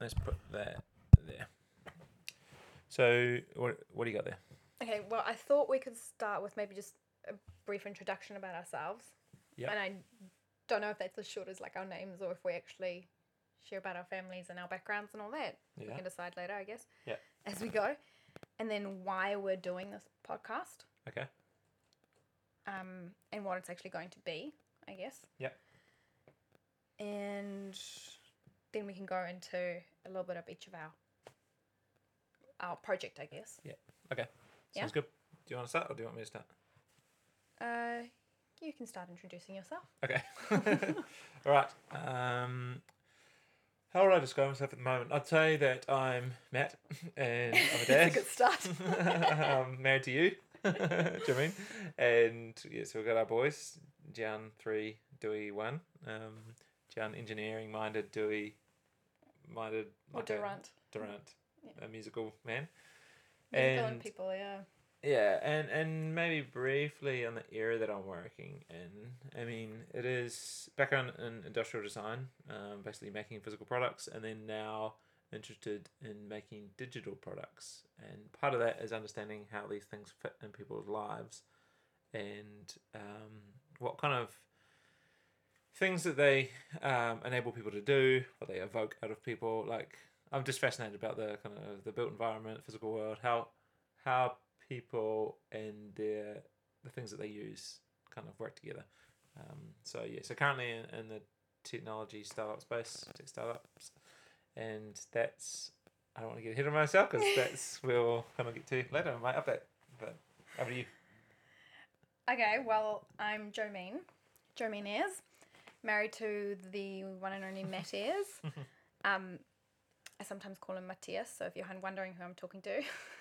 let's put that there. So what what do you got there? Okay, well, I thought we could start with maybe just a brief introduction about ourselves. Yep. And I don't know if that's as short as like our names or if we actually share about our families and our backgrounds and all that. Yeah. We can decide later, I guess. Yeah. As we go. And then why we're doing this podcast Okay. um, and what it's actually going to be, I guess. Yep. And then we can go into a little bit of each of our our project, I guess. Yeah. Okay. Yeah. Sounds good. Do you want to start or do you want me to start? Uh, you can start introducing yourself. Okay. All right. Um, how would I describe myself at the moment? I'd say that I'm Matt and I'm a That's dad. a good start. I'm married to you. Do you know I mean? And yeah, so we've got our boys, Jan three, Dewey one. Um, Jan engineering minded, Dewey minded or like a- Durant. Durant, a musical man. Musical And- people, yeah. Yeah, and and maybe briefly on the area that I'm working in. I mean, it is background in industrial design, um, basically making physical products, and then now interested in making digital products. And part of that is understanding how these things fit in people's lives, and um, what kind of things that they um, enable people to do, what they evoke out of people. Like I'm just fascinated about the kind of the built environment, physical world, how how people and their the things that they use kind of work together. Um, so yeah, so currently in, in the technology startup space, tech startups, and that's I don't want to get ahead of myself because that's we'll kind of get to later in my update. But over to you. Okay, well, I'm Jomeen. Jomeen Ayres, married to the one and only Matt Ayres. um, I sometimes call him Matthias, so if you're wondering who I'm talking to.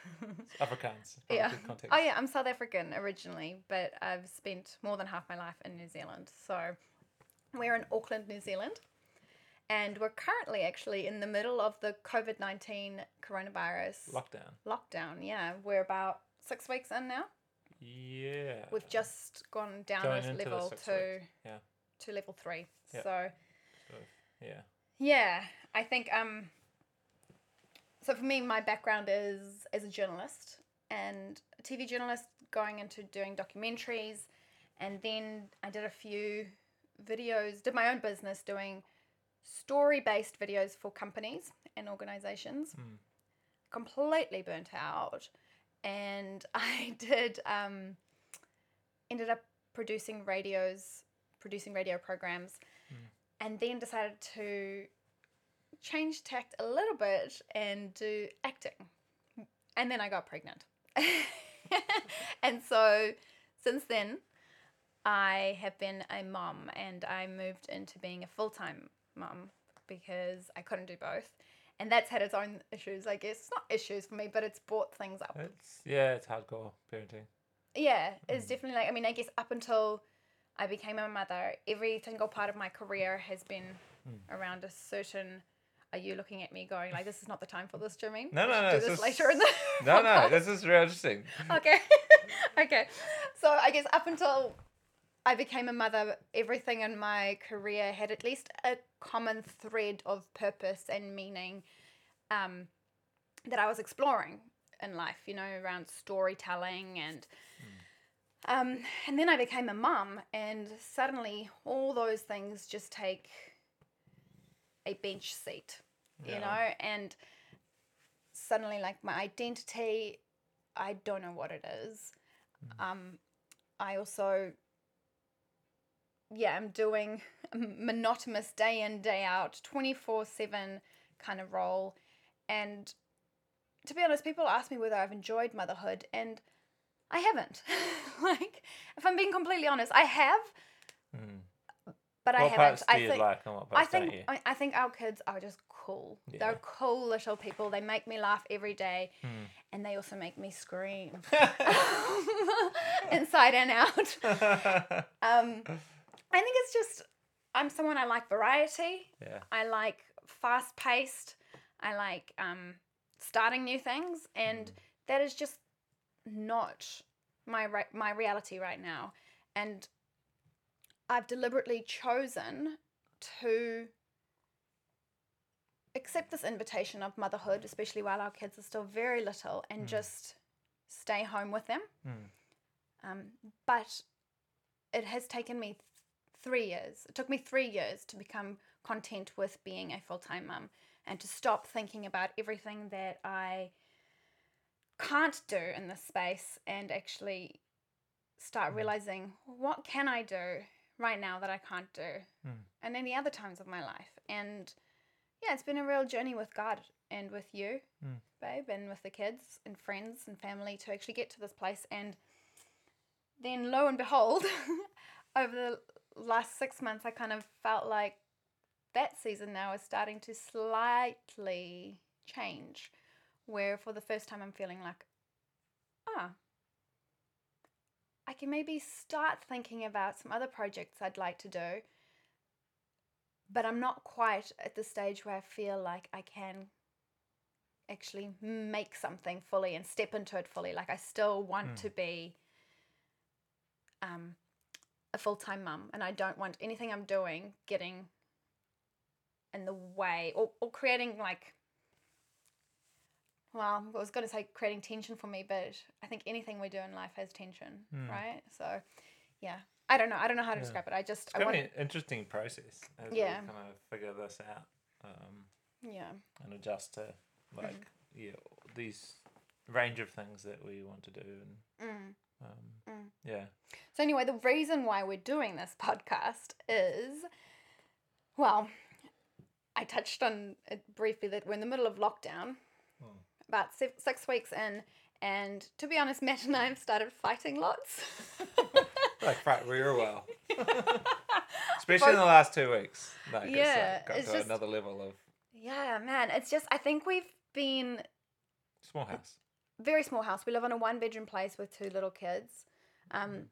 Afrikaans. Yeah. Oh yeah, I'm South African originally, but I've spent more than half my life in New Zealand. So we're in Auckland, New Zealand, and we're currently actually in the middle of the COVID nineteen coronavirus Lockdown. lockdown. Yeah, we're about six weeks in now. Yeah. We've just gone down Going a level to weeks, yeah. To level three. Yep. So So, yeah. yeah, I think um. So for me, my background is as a journalist and a TV journalist, going into doing documentaries, and then I did a few videos, did my own business doing story-based videos for companies and organizations. Mm. Completely burnt out, and I did um, ended up producing radios, producing radio programs, mm. and then decided to change tact a little bit and do acting. And then I got pregnant. and so since then, I have been a mom and I moved into being a full time mom because I couldn't do both. And that's had its own issues, I guess. It's not issues for me, but it's brought things up. It's yeah, it's hardcore parenting. Yeah, it's mm. definitely like I mean, I guess up until I became a mother, every single part of my career has been around a certain. Are you looking at me going like this is not the time for this, Jimmy? No, no, no, Do this just- later in the. No, no, this is real interesting. okay, okay. So I guess up until I became a mother, everything in my career had at least a common thread of purpose and meaning um, that I was exploring in life, you know, around storytelling and. Um, and then I became a mum, and suddenly all those things just take a bench seat, you know, and suddenly, like, my identity, I don't know what it is. Um, I also, yeah, I'm doing a monotonous day in, day out, 24 7 kind of role. And to be honest, people ask me whether I've enjoyed motherhood, and I haven't. like, if I'm being completely honest, I have, Mm. but I haven't. parts do I you think like and what I think don't you? I, I think our kids are just cool. Yeah. They're cool little people. They make me laugh every day, Hmm. and they also make me scream inside and out. Um, I think it's just I'm someone I like variety. yeah. I like fast paced. I like um, starting new things, and that is just not my re- my reality right now. And I've deliberately chosen to accept this invitation of motherhood, especially while our kids are still very little, and just stay home with them. Mm. Um, but it has taken me th- three years. It took me three years to become content with being a full time mum and to stop thinking about everything that I can't do in this space and actually start Mm. realizing what can I do right now that I can't do Mm. and any other times of my life. And yeah, it's been a real journey with God and with you, Mm. babe, and with the kids and friends and family to actually get to this place. And then lo and behold, over the last six months, I kind of felt like that season now is starting to slightly change. Where for the first time, I'm feeling like, ah, I can maybe start thinking about some other projects I'd like to do. But I'm not quite at the stage where I feel like I can actually make something fully and step into it fully. Like I still want Mm. to be um, a full time mum, and I don't want anything I'm doing getting in the way or, or creating like. Well, I was going to say creating tension for me, but I think anything we do in life has tension, Mm. right? So, yeah, I don't know. I don't know how to Yeah. describe it. I just It's I want, an interesting process as Yeah. we kind of figure this out um, yeah, and adjust to like Mm-hmm. yeah these range of things that we want to do and mm. um, Mm. yeah So anyway, the reason why we're doing this podcast is, well, I touched on it briefly that we're in the middle of lockdown. About six, weeks in, and to be honest, Matt and I have started fighting lots. like right real well especially in the last two weeks like Yeah, it's, like got it's to just- another level of yeah, man, it's just I think we've been small house very small house. We live on a one bedroom place with two little kids. Um,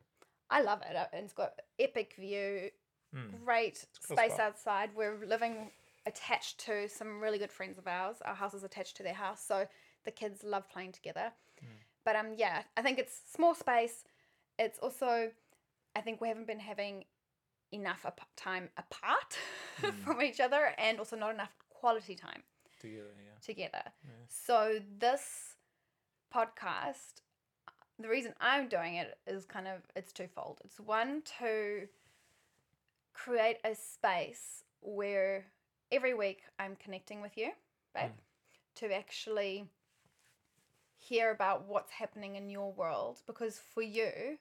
I love it. uh, It's got epic view, Mm. great cool space spot. outside. We're living attached to some really good friends of ours. Our house is attached to their house, so the kids love playing together. Mm. But um, yeah, I think it's small space. It's also, I think we haven't been having enough ap- time apart Mm. from each other, and also not enough quality time together yeah together. Yeah. So this podcast, the reason I'm doing it is kind of it's twofold. It's one to create a space where every week I'm connecting with you, babe, to actually hear about what's happening in your world because for you,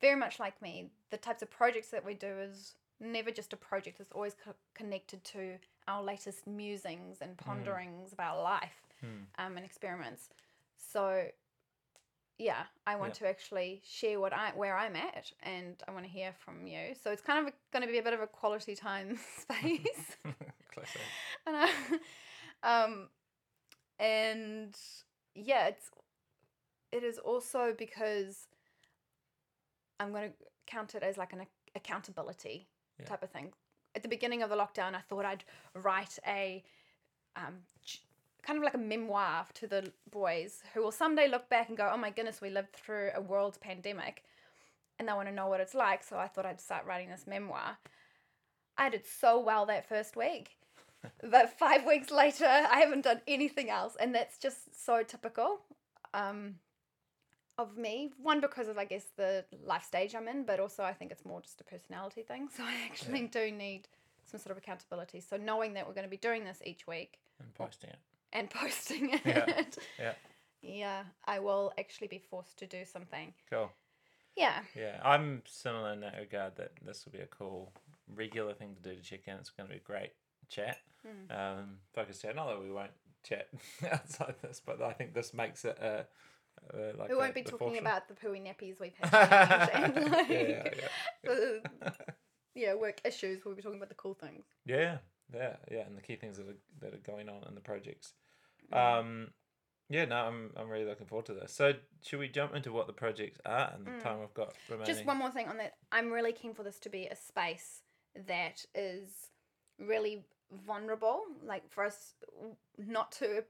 very much like me, the types of projects that we do is never just a project. It's always co- connected to our latest musings and ponderings about life Mm. um, and experiments. So, yeah, I want Yeah. to actually share what I where I'm at, and I want to hear from you. So it's kind of going to be a bit of a quality time space, Classic. and I, um, and yeah, it's it is also because I'm going to count it as like an ac- accountability Yeah. type of thing. At the beginning of the lockdown, I thought I'd write a um, kind of like a memoir to the boys who will someday look back and go, "Oh my goodness, we lived through a world pandemic," and they want to know what it's like. So I thought I'd start writing this memoir. I did so well that first week. But five weeks later, I haven't done anything else, and that's just so typical um, of me. One because of I guess the life stage I'm in, but also I think it's more just a personality thing. So I actually Yeah. do need some sort of accountability. So knowing that we're going to be doing this each week and posting it and posting it, Yeah. yeah yeah, I will actually be forced to do something. cool Yeah, Yeah, I'm similar in that regard. That this will be a cool, regular thing to do to check in. It's going to be great chat, Mm. um, focus chat. Not that we won't chat outside this, but I think this makes it uh, uh, like we won't be the talking fortune. about the pooey nappies we've had and like yeah, yeah, the yeah work issues. We'll be talking about the cool things. yeah, yeah, yeah, and the key things that are that are going on in the projects. Mm. Um, yeah, no, I'm I'm really looking forward to this. So, should we jump into what the projects are and the Mm. time we've got remaining? Just one more thing on that. I'm really keen for this to be a space that is really vulnerable, like for us not to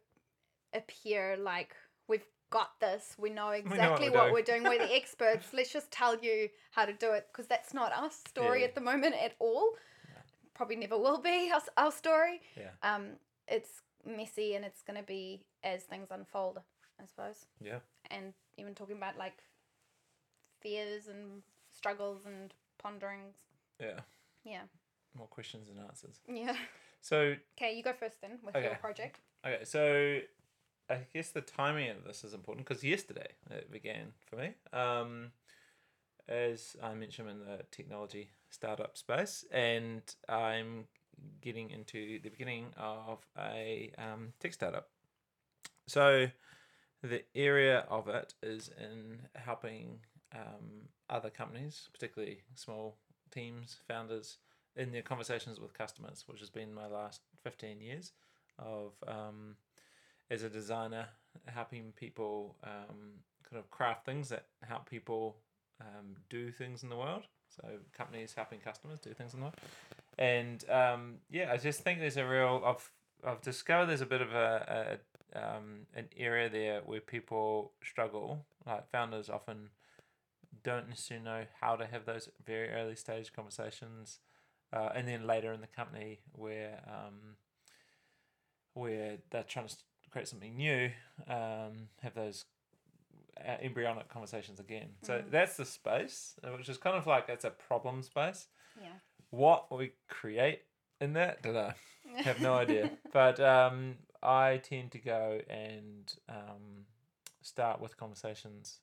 appear like we've got this, we know know what exactly we're what, doing. we're doing, we're the experts. Let's just tell you how to do it because that's not our story Yeah. at the moment at all. Probably never will be our, our story. Yeah. Um, it's messy and it's going to be as things unfold, I suppose. Yeah. And even talking about like fears and struggles and ponderings. Yeah. Yeah. More questions than answers. Yeah. So Okay, you go first then with your project. Okay, so I guess the timing of this is important because yesterday it began for me. Um, as I mentioned in the technology startup space, and I'm getting into the beginning of a um, tech startup. So the area of it is in helping um, other companies, particularly small teams, founders, in their conversations with customers, which has been my last 15 years of um, as a designer helping people um, kind of craft things that help people um, do things in the world. So companies helping customers do things in the world, and um, yeah, I just think there's a real I've I've discovered there's a bit of a, a um, an area there where people struggle. Like founders often don't necessarily know how to have those very early stage conversations, uh, and then later in the company where um, where they're trying to create something new, um, have those uh, embryonic conversations again. So Mm. that's the space, uh, which is kind of like it's a problem space. Yeah. What we create in that, don't know. Have no idea. But um, I tend to go and um, start with conversations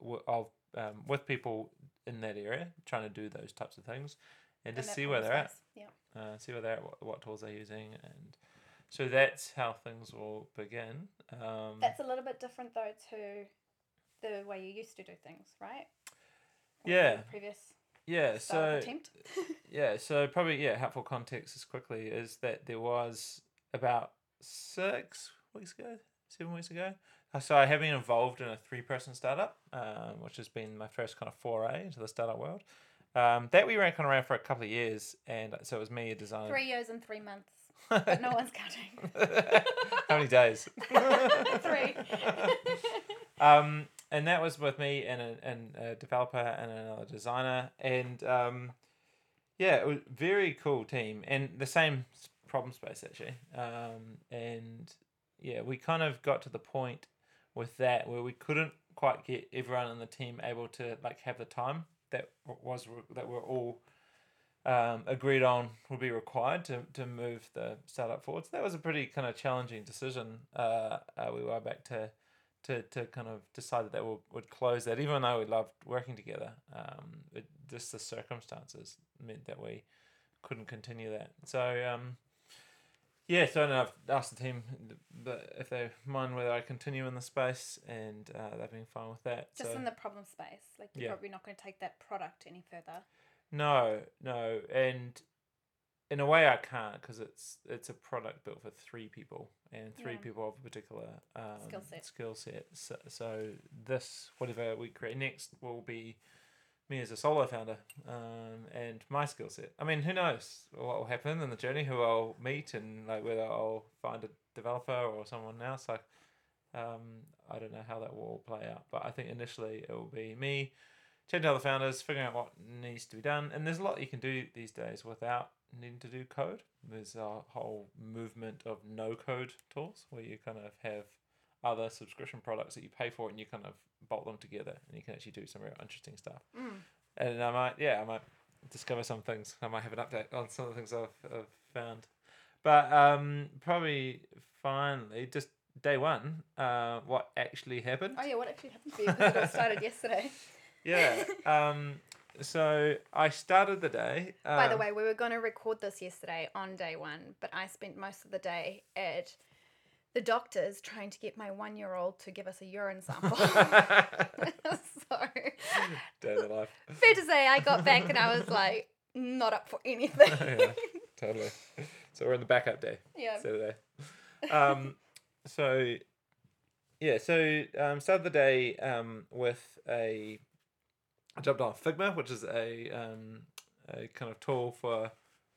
w- of um, with people in that area, trying to do those types of things, and just see where they're at. Yeah. uh, see where they're at, what, what tools they're using, and so that's how things will begin. Um, That's a little bit different though to the way you used to do things, right? Or Yeah. the Previous yeah, so attempt. yeah, so probably yeah, helpful context as quickly is that there was about six weeks ago, seven weeks ago. uh, So I have been involved in a three-person startup, um, which has been my first kind of foray into the startup world. Um, that we ran kind of around for a couple of years, and so it was me, a designer. three years and three months, but no one's counting. How many days? Three. um, and that was with me and a, and a developer and another designer, and um, yeah, it was a very cool team and the same problem space actually. Um, and yeah, we kind of got to the point with that where we couldn't quite get everyone in the team able to like have the time that was that we're all um, agreed on would be required to, to move the startup forward. So that was a pretty kind of challenging decision. Uh, uh, we were back to, to, to kind of decide that they would, would close that, even though we loved working together. Um, it, just the circumstances meant that we couldn't continue that. So um, yeah, so i know i've asked the team but if they mind whether I continue in the space, and uh, they've been fine with that. Just so. in the problem space. Like you're Yeah. probably not going to take that product any further. No, no, and in a way I can't because it's it's a product built for three people and three Yeah. people of a particular um, Skill set. Skill set. So, so this whatever we create next will be me as a solo founder um, and my skill set. I mean, who knows what will happen in the journey? Who I'll meet and like whether I'll find a developer or someone else. Like, um, I don't know how that will all play out, but I think initially it will be me chatting to other founders, figuring out what needs to be done. And there's a lot you can do these days without needing to do code. There's a whole movement of no code tools where you kind of have other subscription products that you pay for and you kind of bolt them together and you can actually do some real interesting stuff. Mm. And I might, yeah, I might discover some things. I might have an update on some of the things I've, I've found. But um, probably finally, just day one, uh, what actually happened. Oh yeah, what actually happened for you? Because it all started yesterday. Yeah. Um, so I started the day. Um, By the way, we were going to record this yesterday on day one, but I spent most of the day at the doctor's trying to get my one year old to give us a urine sample. so, day of life. fair to say, I got back and I was like, not up for anything. yeah, totally. So we're in the backup day. yeah. Saturday. Um, so yeah, so um, started the day um, with a. I jumped on Figma, which is a um, a kind of tool for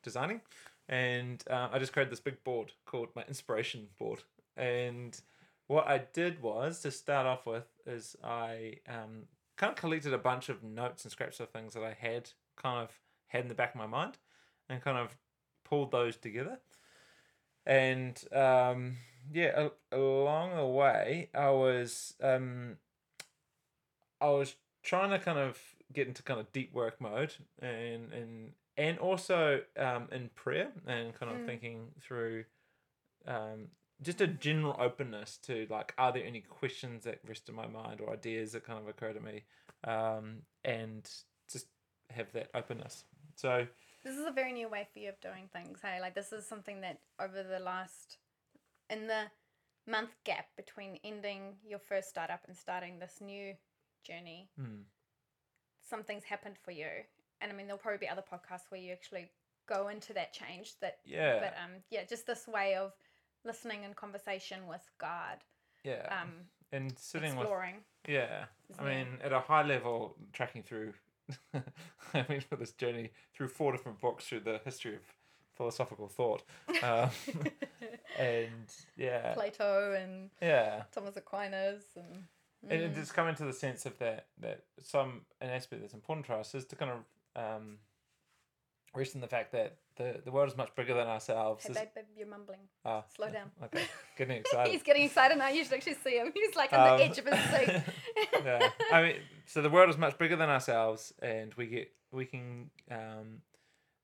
designing, and uh, I just created this big board called my inspiration board. And what I did was to start off with is I um, kind of collected a bunch of notes and scraps of things that I had kind of had in the back of my mind, and kind of pulled those together. and um, yeah, a- along the way, I was um, I was trying to kind of get into kind of deep work mode, and and and also um, in prayer, and kind of Mm. thinking through um, just a general openness to like, are there any questions that rest in my mind or ideas that kind of occur to me, um, and just have that openness. So This is a very new way for you of doing things. Hey, like this is something that over the last, in the month gap between ending your first startup and starting this new journey, hmm, something's happened for you. And I mean, there'll probably be other podcasts where you actually go into that change. That, yeah, but um, yeah, just this way of listening and conversation with God, yeah, um, and sitting with. Yeah, is I mean, at a high level, tracking through, I mean, for this journey through four different books through the history of philosophical thought, um, and yeah, Plato and yeah, Thomas Aquinas and. and Mm. it just coming to the sense of that that some an aspect that's important to us is to kind of um, rest in the fact that the the world is much bigger than ourselves. Hey, babe, babe, you're mumbling. ah, slow down. Okay, getting excited. He's getting excited now. You should actually see him. He's like on Um, the edge of his seat. yeah, I mean, so the world is much bigger than ourselves, and we get we can um,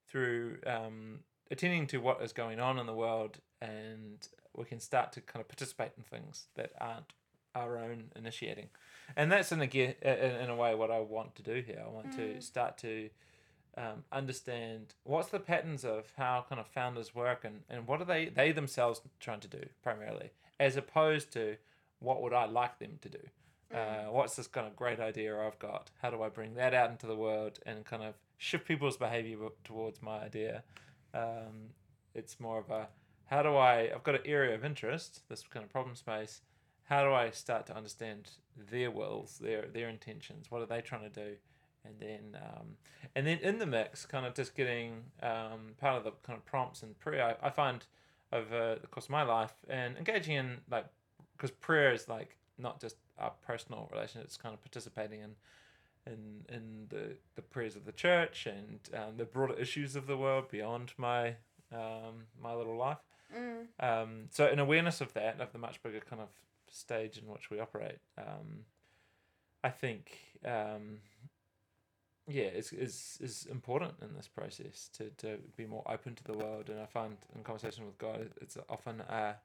through um, attending to what is going on in the world, and we can start to kind of participate in things that aren't our own initiating, and that's in a in, in a way what I want to do here. I want to Mm. start to um, understand what's the patterns of how kind of founders work and, and what are they they themselves trying to do primarily as opposed to what would I like them to do? Uh, what's this kind of great idea I've got? How do I bring that out into the world and kind of shift people's behavior towards my idea? Um, it's more of a how do I I've got an area of interest this kind of problem space. How do I start to understand their wills their their intentions? What are they trying to do and then um, and then in the mix kind of just getting um, part of the kind of prompts and prayer I, I find over the course of my life and engaging in like because prayer is like not just our personal relation it's kind of participating in in in the the prayers of the church and um, the broader issues of the world beyond my um, my little life Mm. um, so an awareness of that, of the much bigger kind of stage in which we operate, um, I think, um, yeah, is, is is important in this process to, to be more open to the world. And I find in conversation with God, it's often a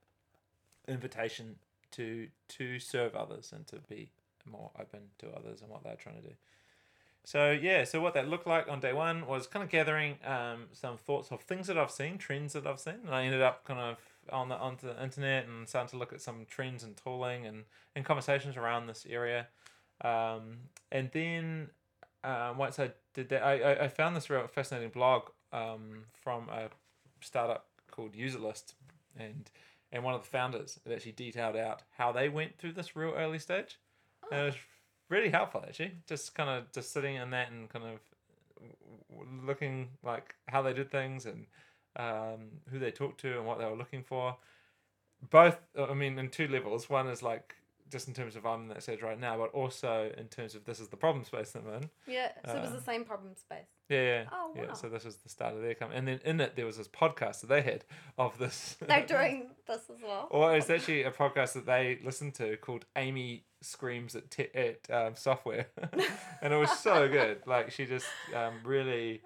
invitation to to serve others and to be more open to others and what they're trying to do. So yeah, so what that looked like on day one was kind of gathering um, some thoughts of things that I've seen, trends that I've seen, and I ended up kind of on the onto the internet and starting to look at some trends and tooling and, and conversations around this area, um, and then uh, once I did that, I, I, I found this real fascinating blog um, from a startup called Userlist, and and one of the founders had actually detailed out how they went through this real early stage. And it was really helpful actually. Just kind of just sitting in that and kind of looking like how they did things and um, who they talked to and what they were looking for. Both, I mean, in two levels. One is like just in terms of I'm in that stage right now, but also in terms of this is the problem space that I'm in. Yeah, so it was Uh, the same problem space. Yeah, yeah. Oh, Yeah, so this was the start of their come, and then in it there was this podcast that they had of this. They're doing this as well. Or it's actually a podcast that they listened to called Amy Screams at te- at um, Software, and it was so good. Like she just um, really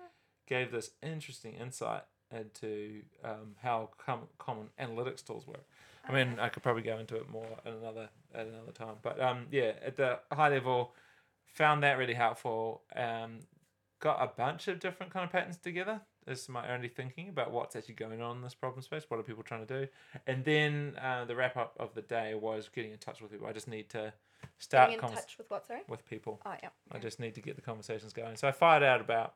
gave this interesting insight into um, how com- common analytics tools work. I mean, I could probably go into it more at another at another time, but um, yeah, at the high level, found that really helpful. Um, got a bunch of different kind of patterns together. This Is my only thinking about what's actually going on in this problem space. What are people trying to do? And then uh, the wrap up of the day was getting in touch with people. I just need to start Getting in convers- touch with what, sorry? with people. Oh, yeah. I just need to get the conversations going. So I fired out about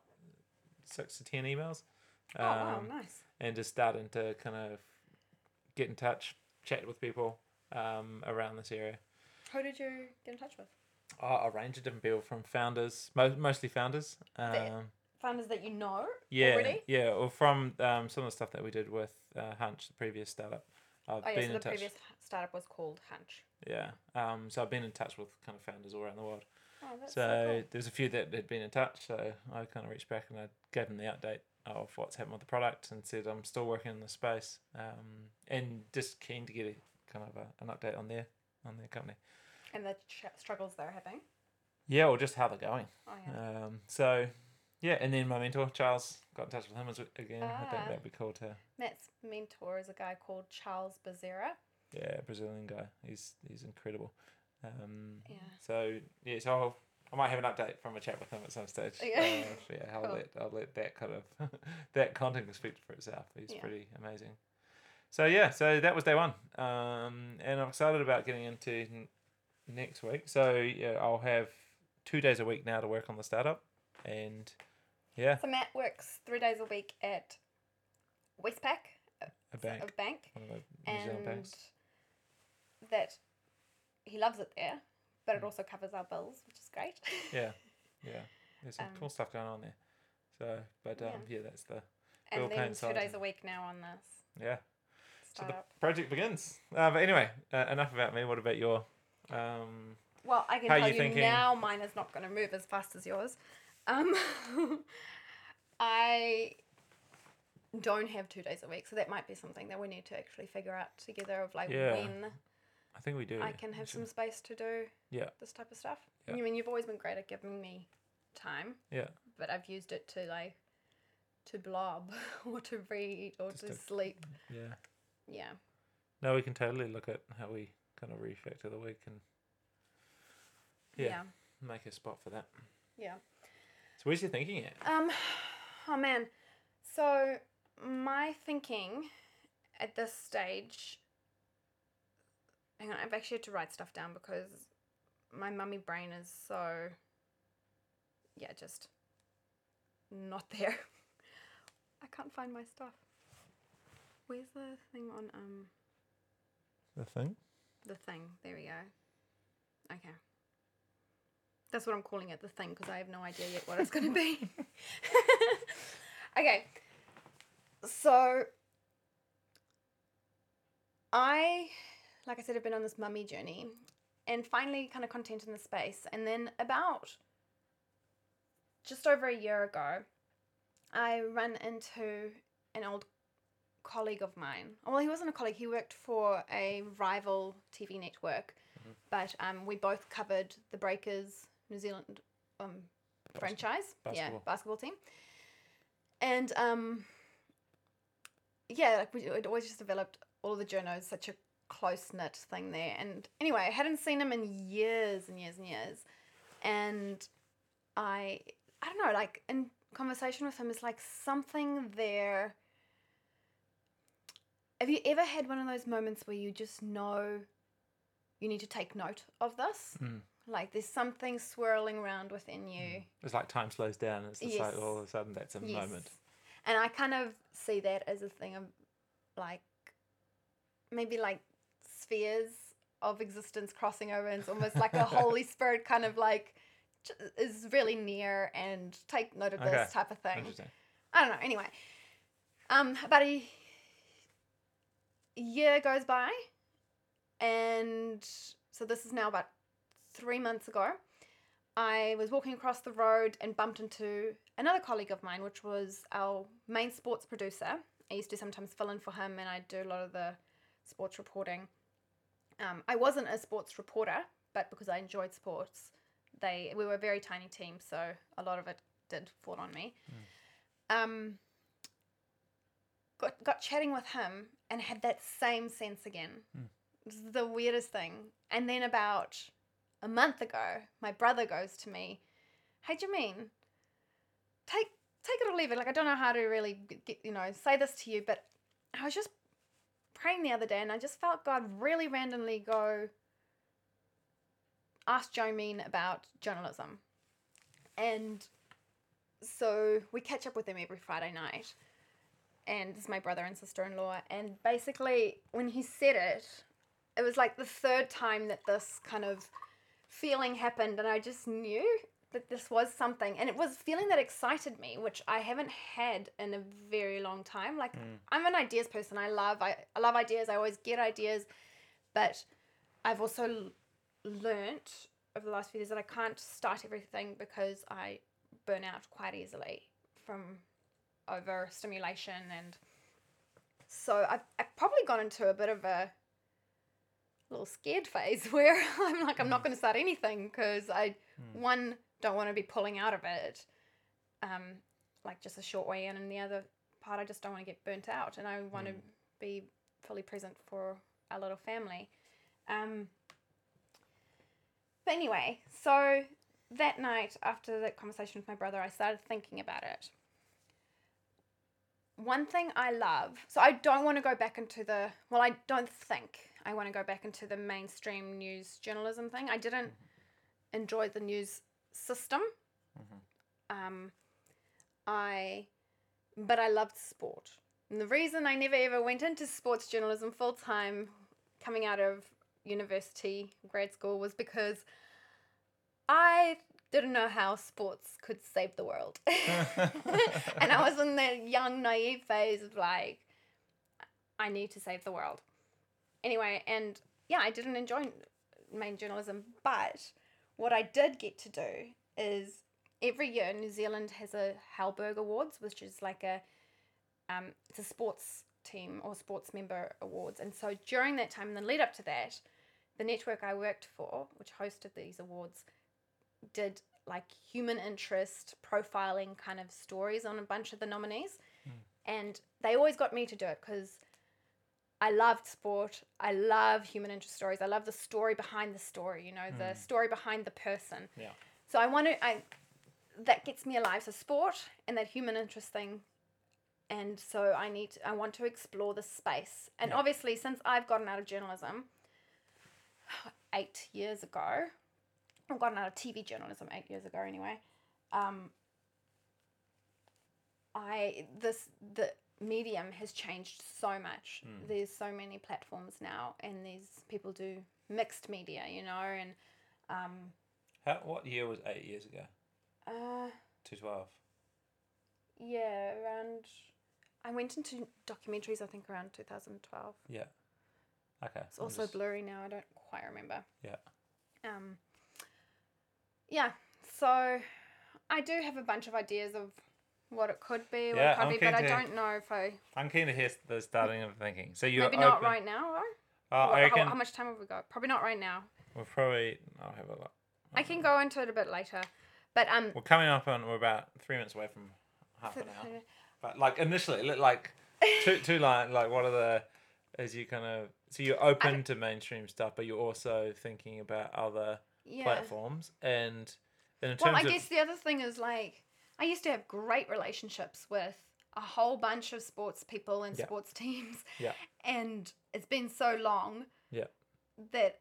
six to ten emails. Oh, wow, um, nice. and just starting to kind of get in touch, chat with people um, around this area. Who did you get in touch with? Oh, a range of different people from founders, mo- mostly founders. Um, Founders that you know yeah, already? yeah, or from um, some of the stuff that we did with uh, Hunch, the previous startup. I've Oh, yeah, been so in the touch. previous startup was called Hunch. Yeah, um, so I've been in touch with kind of founders all around the world. Oh, that's So, so, cool. there's a few that had been in touch. So I kind of reached back and I gave them the update of what's happened with the product and said I'm still working in the space um, and just keen to get a kind of a, an update on their on their company. And the ch- struggles they're having. Yeah, or just how they're going. Oh yeah. Um, so yeah, and then my mentor Charles got in touch with him as again. I think Ah. that'd be cool to Matt's mentor is a guy called Charles Bezerra. yeah Brazilian guy. He's he's incredible. Um, Yeah. So yeah, so I'll, I might have an update from a chat with him at some stage. Yeah. Uh, yeah, I'll Cool. let I'll let that kind of that content speak for itself. He's Yeah. pretty amazing. So yeah, so that was day one, um, and I'm excited about getting into n- next week. So yeah, I'll have two days a week now to work on the startup, and yeah, So Matt works three days a week at Westpac, a bank, a bank, one of the New Zealand and banks. that he loves it there, but it Mm. also covers our bills, which is great. Yeah, yeah, there's some Um, cool stuff going on there. So, but um, yeah, that's the Bill and then two days a week now on this yeah. So the project begins. Uh, but anyway, uh, enough about me. What about your? Um, Well, I can tell you you thinking? now mine is not going to move as fast as yours. Um, I don't have two days a week, so that might be something that we need to actually figure out together of like Yeah, when I think we do. I can have some space to do Yeah. this type of stuff. Yeah. I mean, you've always been great at giving me time, Yeah. but I've used it to like to blob or to read or to to- sleep. Yeah. Yeah. No, we can totally look at how we kind of refactor the week and Yeah. Yeah. make a spot for that. Yeah. So where's your thinking at? Um, oh man. So my thinking at this stage. Hang on, I've actually had to write stuff down because my mummy brain is so. Yeah, just not there. I can't find my stuff. Where's the thing on um The thing. the thing? There we go. Okay. That's what I'm calling it, the thing, because I have no idea yet what it's going to be. okay. So, I, like I said, I've been on this mummy journey and finally kind of content in the space. And then about just over a year ago, I ran into an old colleague of mine. Well, he wasn't a colleague, he worked for a rival TV network. But um, we both covered the Breakers New Zealand um, Bas- franchise. Yeah, basketball. basketball team. And um, yeah, like we it always just developed all of the journos, such a close knit thing there. And anyway, I hadn't seen him in years and years and years. And I, I don't know, like in conversation with him, is like something there. Have you ever had one of those moments where you just know you need to take note of this? Mm. Like there's something swirling around within you. It's like time slows down. It's just like all of a sudden that's a moment. And I kind of see that as a thing of like maybe like spheres of existence crossing over and it's almost like a Holy Spirit kind of like is really near and take note of Okay. this type of thing. I don't know. Anyway, um, about a year goes by, and so this is now about three months ago. I was walking across the road and bumped into another colleague of mine, which was our main sports producer. I used to sometimes fill in for him, and I do a lot of the sports reporting. Um, I wasn't a sports reporter, but because I enjoyed sports, they we were a very tiny team, so a lot of it did fall on me. Um, got got chatting with him and had that same sense again. This is the weirdest thing. And then about a month ago, my brother goes to me, "Hey, Jameen, take take it or leave it. Like I don't know how to really get, you know say this to you, but I was just praying the other day, and I just felt God really randomly go ask Jomeen about journalism, and so we catch up with them every Friday night. And is my brother and sister in law. And basically, when he said it, it was like the third time that this kind of feeling happened. And I just knew that this was something. And it was feeling that excited me, which I haven't had in a very long time. Like, Mm. I'm an ideas person. I love, I, I love ideas. I always get ideas. But I've also l- learnt over the last few years that I can't start everything because I burn out quite easily from overstimulation and so I've, I've probably gone into a bit of a little scared phase where I'm like I'm not going to start anything because I Mm. one don't want to be pulling out of it um like just a short way in and the other part I just don't want to get burnt out and I want to Mm. be fully present for our little family um but anyway so that night after that conversation with my brother I started thinking about it one thing I love, so I don't want to go back into the, well, I don't think I want to go back into the mainstream news journalism thing. I didn't enjoy the news system. Um, I, but I loved sport. And the reason I never ever went into sports journalism full time coming out of university, grad school, was because I didn't know how sports could save the world. and I was in that young, naive phase of like, I need to save the world. Anyway, and yeah, I didn't enjoy main journalism, but what I did get to do is every year New Zealand has a Halberg Awards, which is like a um, it's a sports team or sports member awards, and so during that time, and the lead up to that, the network I worked for, which hosted these awards, did like human interest profiling kind of stories on a bunch of the nominees. And they always got me to do it because i loved sport i love human interest stories i love the story behind the story you know the story behind the person Yeah. so i want to i that gets me alive so sport and that human interest thing and so i need to, i want to explore the space and Yeah. obviously since i've gotten out of journalism eight years ago I've gotten out of TV journalism eight years ago anyway. Um, I this the medium has changed so much. Mm. There's so many platforms now, and these people do mixed media, you know, and um, How, what year was eight years ago? uh, Two twelve. yeah, around. I went into documentaries. I think around 2012. Yeah. Okay. It's also blurry now. I don't quite remember. Yeah. Um, yeah, so I do have a bunch of ideas of what it could be, what Yeah, it could I'm be, but I don't know if I. I'm keen to hear the starting of thinking. So you're maybe open. not right now, though. Uh, What- I how, how much time have we got? Probably not right now. we'll probably. I'll have a look. I can go into it a bit later, but um. We're coming up on. We're about three minutes away from half an hour. But like initially, li- like two two line like what are the as you kind of so you're open to mainstream stuff, but you're also thinking about other yeah. platforms and Well, I of guess the other thing is like I used to have great relationships with a whole bunch of sports people and Yeah. sports teams. Yeah. And it's been so long. Yeah. That,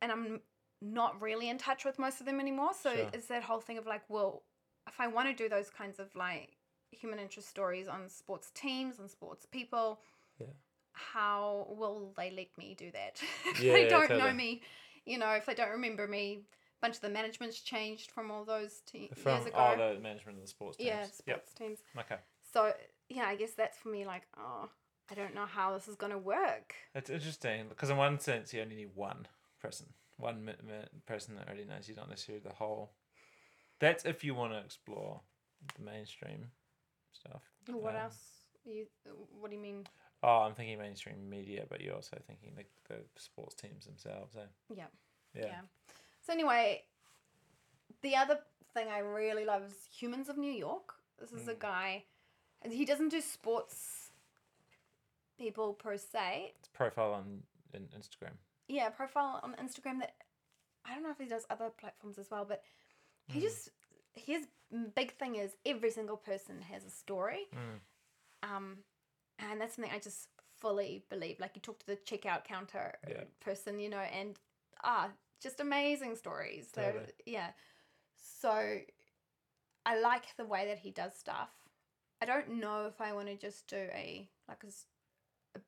and I'm not really in touch with most of them anymore. So Sure. it's that whole thing of like, well, if I want to do those kinds of like human interest stories on sports teams and sports people, Yeah. how will they let me do that? Yeah, they don't know totally. me, you know, if they don't remember me, bunch of the management's changed from all those te- from years ago. all the management of the sports teams. yeah, Yep. sports teams. Okay. So yeah, I guess that's for me. Like, oh, I don't know how this is gonna work. It's interesting because in one sense you only need one person, one mi- mi- person that already knows you, don't necessarily the whole. That's if you want to explore the mainstream stuff. What Um, else? You? What do you mean? Oh, I'm thinking mainstream media, but you're also thinking the, the sports teams themselves. Eh? Yeah. Yeah. Yeah. So anyway, the other thing I really love is Humans of New York. This is a Mm. guy, and he doesn't do sports people per se. It's profile on in Instagram. Yeah, profile on Instagram that I don't know if he does other platforms as well, but he Mm. just his big thing is every single person has a story. Mm. Um, and that's something I just fully believe. Like you talk to the checkout counter Yeah. person, you know, and ah, just amazing stories. So Totally. yeah, so I like the way that he does stuff. I don't know if I want to just do a like a,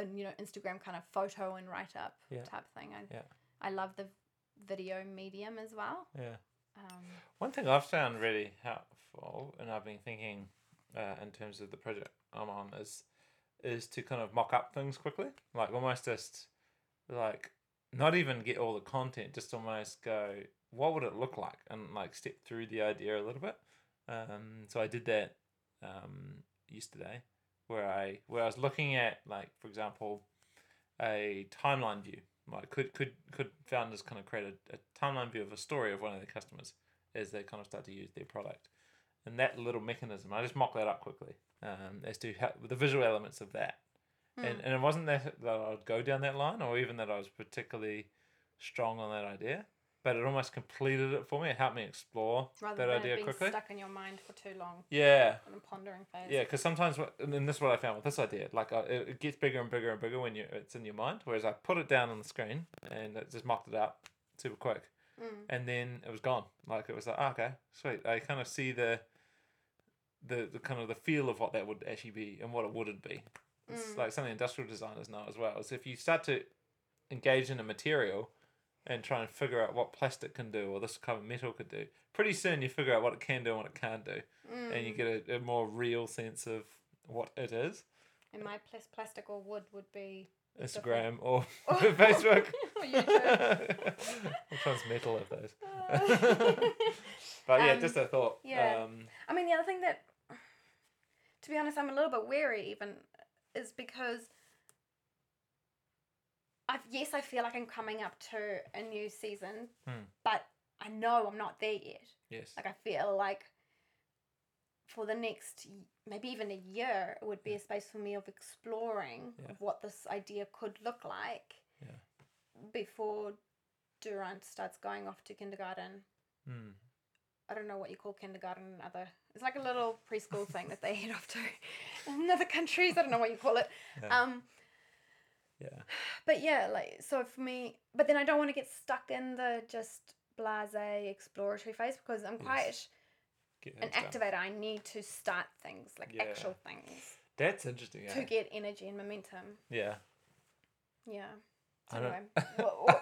a you know Instagram kind of photo and write up Yeah. type thing. I Yeah. I love the video medium as well. Yeah. Um, One thing I've found really helpful, and I've been thinking uh, in terms of the project I'm on, is is to kind of mock up things quickly, like almost just like not even get all the content, just almost go, what would it look like, and like step through the idea a little bit. Um, so I did that um, yesterday, where I where I was looking at like for example, a timeline view. Like could could could founders kind of create a, a timeline view of a story of one of their customers as they kind of start to use their product, and that little mechanism. I just mock that up quickly um, as to how, the visual elements of that. And, Hmm. and it wasn't that, that I would go down that line or even that I was particularly strong on that idea, but it almost completed it for me. It helped me explore Rather that than idea being quickly. stuck in your mind for too long Yeah, in a pondering phase. yeah, because sometimes, what, and this is what I found with this idea. Like, uh, it, it gets bigger and bigger and bigger when you it's in your mind. Whereas I put it down on the screen and it just mocked it up super quick, Mm. and then it was gone. Like it was like, oh, okay, sweet. I kind of see the, the the kind of the feel of what that would actually be and what it wouldn't be. It's Mm. like something industrial designers know as well. Is if you start to engage in a material and try and figure out what plastic can do or this kind of metal could do, pretty soon you figure out what it can do and what it can't do Mm. and you get a, a more real sense of what it is. And my plas- plastic or wood would be. Instagram or Facebook. or YouTube. Which one's metal of those? But yeah, Um, just a thought. yeah. Um, I mean, the other thing that, to be honest, I'm a little bit wary even, is because I've yes, I feel like I'm coming up to a new season, Hmm. but I know I'm not there yet. yes. Like I feel like for the next maybe even a year, it would be a space for me of exploring Yeah. of what this idea could look like Yeah. before Durant starts going off to kindergarten. Hmm. I don't know what you call kindergarten in other. It's like a little preschool thing that they head off to in other countries. I don't know what you call it. Yeah. Um, yeah. but yeah, like so for me. But then I don't want to get stuck in the just blase exploratory phase because I'm quite Yes. An activator. I need to start things like Yeah. actual things That's interesting. to eh? get energy and momentum. Yeah. Yeah. I don't-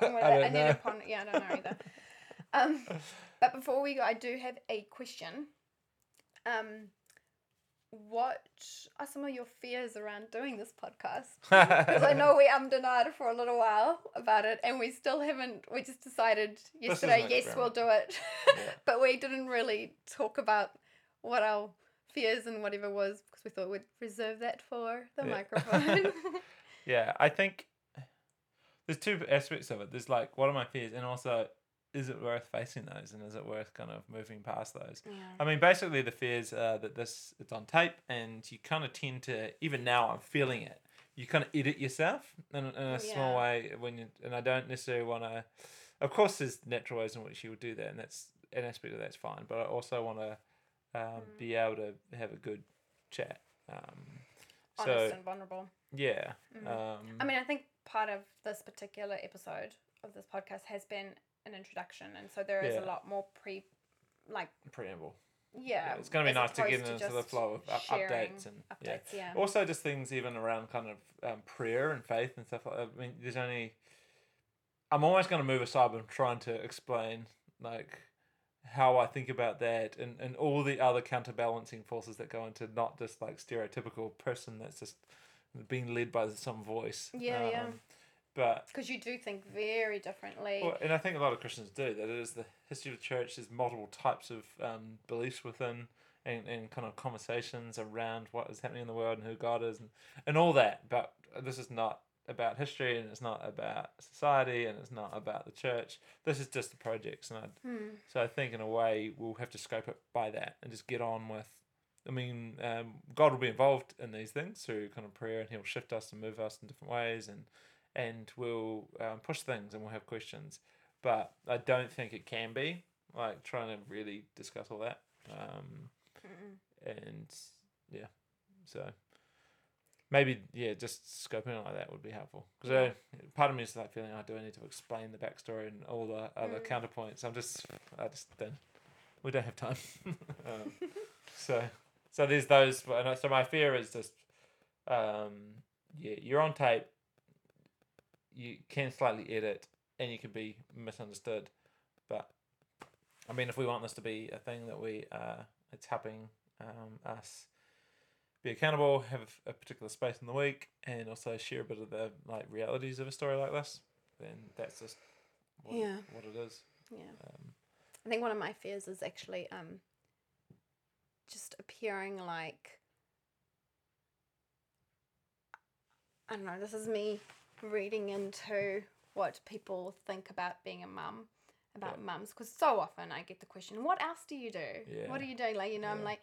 anyway, I don't need know. ponder. Yeah, I don't know either. Um, but before we go, I do have a question. Um, what are some of your fears around doing this podcast? Because I know we ummed and ahed for a little while about it, and we still haven't. We just decided yesterday, yes, we'll do it. Yeah. but we didn't really talk about what our fears and whatever was because we thought we'd reserve that for the Yeah. microphone. Yeah, I think there's two aspects of it. There's like, what are my fears, and also, is it worth facing those, and is it worth kind of moving past those? yeah. I mean, basically, the fears are that this it's on tape, and you kind of tend to even now I'm feeling it. You kind of edit yourself in, in a small way when you, and I don't necessarily want to. Of course, there's natural ways in which you would do that, and that's an aspect of that's fine. But I also want to um, Mm. be able to have a good chat. Um, Honest so and vulnerable. yeah, Mhm. um, I mean, I think part of this particular episode of this podcast has been an introduction, and so there is Yeah. a lot more pre, like, preamble. yeah. it's going to be nice to get into the flow of updates and yeah. updates. Yeah. Also, just things even around kind of um, prayer and faith and stuff like that. I mean, there's only. I'm always going to move aside when I'm trying to explain, like, how I think about that and, and all the other counterbalancing forces that go into not just like stereotypical person that's just being led by some voice. Yeah, yeah. But Because you do think very differently. well, and I think a lot of Christians do that. It is the history of the church. There's multiple types of um, beliefs within, and, and kind of conversations around what is happening in the world and who God is, and, and all that. But this is not about history, and it's not about society, and it's not about the church. This is just the projects, and I, Hmm. so I think in a way we'll have to scope it by that and just get on with. I mean, um, God will be involved in these things through kind of prayer, and He'll shift us and move us in different ways, and and we'll um, push things and we'll have questions. But I don't think it can be like trying to really discuss all that. Um, and yeah, so maybe yeah, just scoping it like that would be helpful. Because part of me is like feeling I do I need to explain the backstory and all the other Mm. counterpoints. I'm just I just don't. We don't have time. um, so so there's those. And so my fear is just um, yeah, you're on tape. You can slightly edit, and you can be misunderstood. But I mean, if we want this to be a thing that we uh, it's helping um, us be accountable, have a particular space in the week, and also share a bit of the like realities of a story like this, then that's just what, Yeah. what it is. Yeah. Um, I think one of my fears is actually um, just appearing like I don't know, this is me reading into what people think about being a mum, about Yeah. mums, because so often I get the question, what else do you do? What are you doing? Like, you know, I'm like,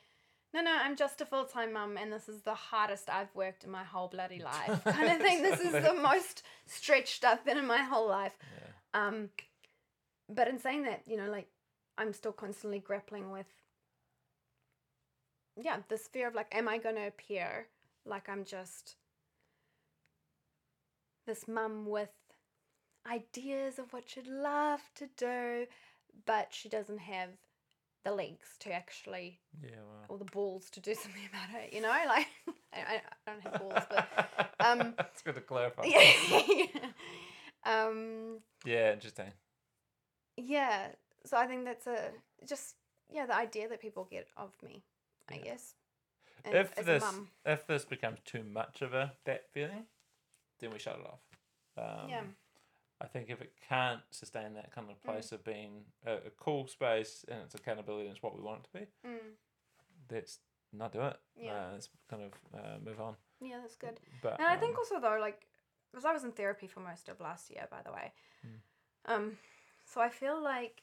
no, no, I'm just a full time mum, and this is the hardest I've worked in my whole bloody life, kind of thing. This is the most stretched I've been in my whole life. Yeah. Um, but in saying that, you know, like I'm still constantly grappling with, yeah, this fear of like, am I going to appear like I'm just this mum with ideas of what she'd love to do, but she doesn't have the legs to actually Yeah. Or the balls to do something about it. You know, like I, I don't have balls, but um, it's good to clarify. yeah. um, Yeah, interesting. yeah. So I think that's a just yeah the idea that people get of me, I Yeah. guess. And if this if this becomes too much of a that feeling, then we shut it off. Um, yeah, I think if it can't sustain that kind Mm. of place of being a, a cool space and it's accountability and it's what we want it to be, mm, let's not do it. Yeah. Uh, let's kind of uh, move on. yeah, that's good. But And I think um, also though, like, because I was in therapy for most of last year, by the way. Mm. Um, so I feel like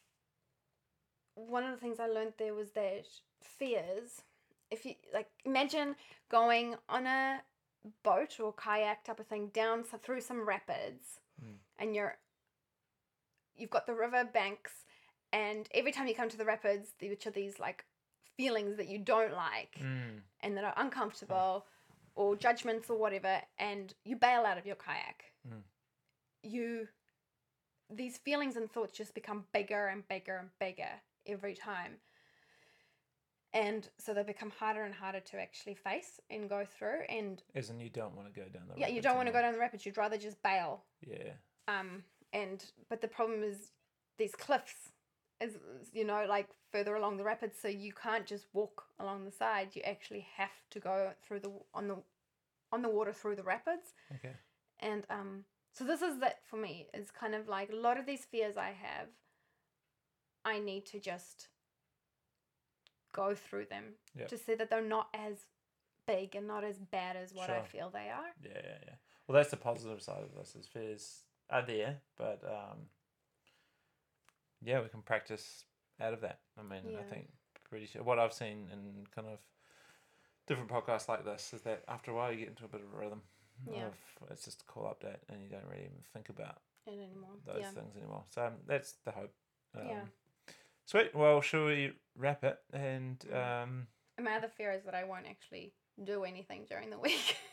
one of the things I learned there was that fears, if you like, imagine going on a boat or kayak type of thing down through some rapids, Mm. and you're you've got the river banks, and every time you come to the rapids, there are these like feelings that you don't like mm, and that are uncomfortable or judgments or whatever and you bail out of your kayak Mm. you these feelings and thoughts just become bigger and bigger and bigger every time and so they become harder and harder to actually face and go through and as in you don't want to go down the. yeah you don't want to go down the rapids you'd rather just bail Yeah. um and but the problem is these cliffs is you know like further along the rapids so you can't just walk along the side you actually have to go through the on the on the water through the rapids Okay. and um so this is that for me is kind of like a lot of these fears i have i need to just go through them Yep. to see that they're not as big and not as bad as what i feel they are Yeah, yeah, yeah. Well, that's the positive side of this. Is fears are there, but um, yeah, we can practice out of that. I mean, I think pretty sure what I've seen in kind of different podcasts like this is that after a while you get into a bit of a rhythm. Yeah. Of it's just a cool update, and you don't really even think about and anymore those yeah things anymore. So um, that's the hope. Um, Yeah. Sweet. Well, shall we wrap it? And Mm. um, And my other fear is that I won't actually do anything during the week.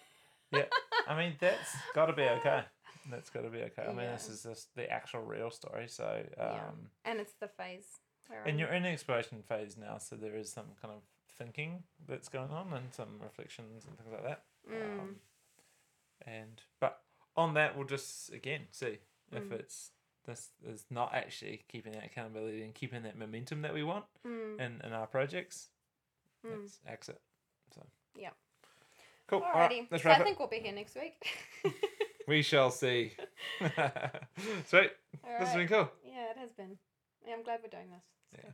Yeah, I mean that's got to be okay. That's got to be okay. I mean, this is just the actual real story. So, Yeah. um, and it's the phase where and I'm- you're in the exploration phase now, so there is some kind of thinking that's going on and some reflections and things like that. Mm. Um, and but on that, we'll just again see if Mm. it's this is not actually keeping that accountability and keeping that momentum that we want Mm, in in our projects. mm. Let's exit. So Yeah. cool. All Alrighty. right, let's so wrap I it. think we'll be here next week. We shall see. Sweet. This has been cool. Yeah, it has been. Yeah, I'm glad we're doing this. It's Yeah. good.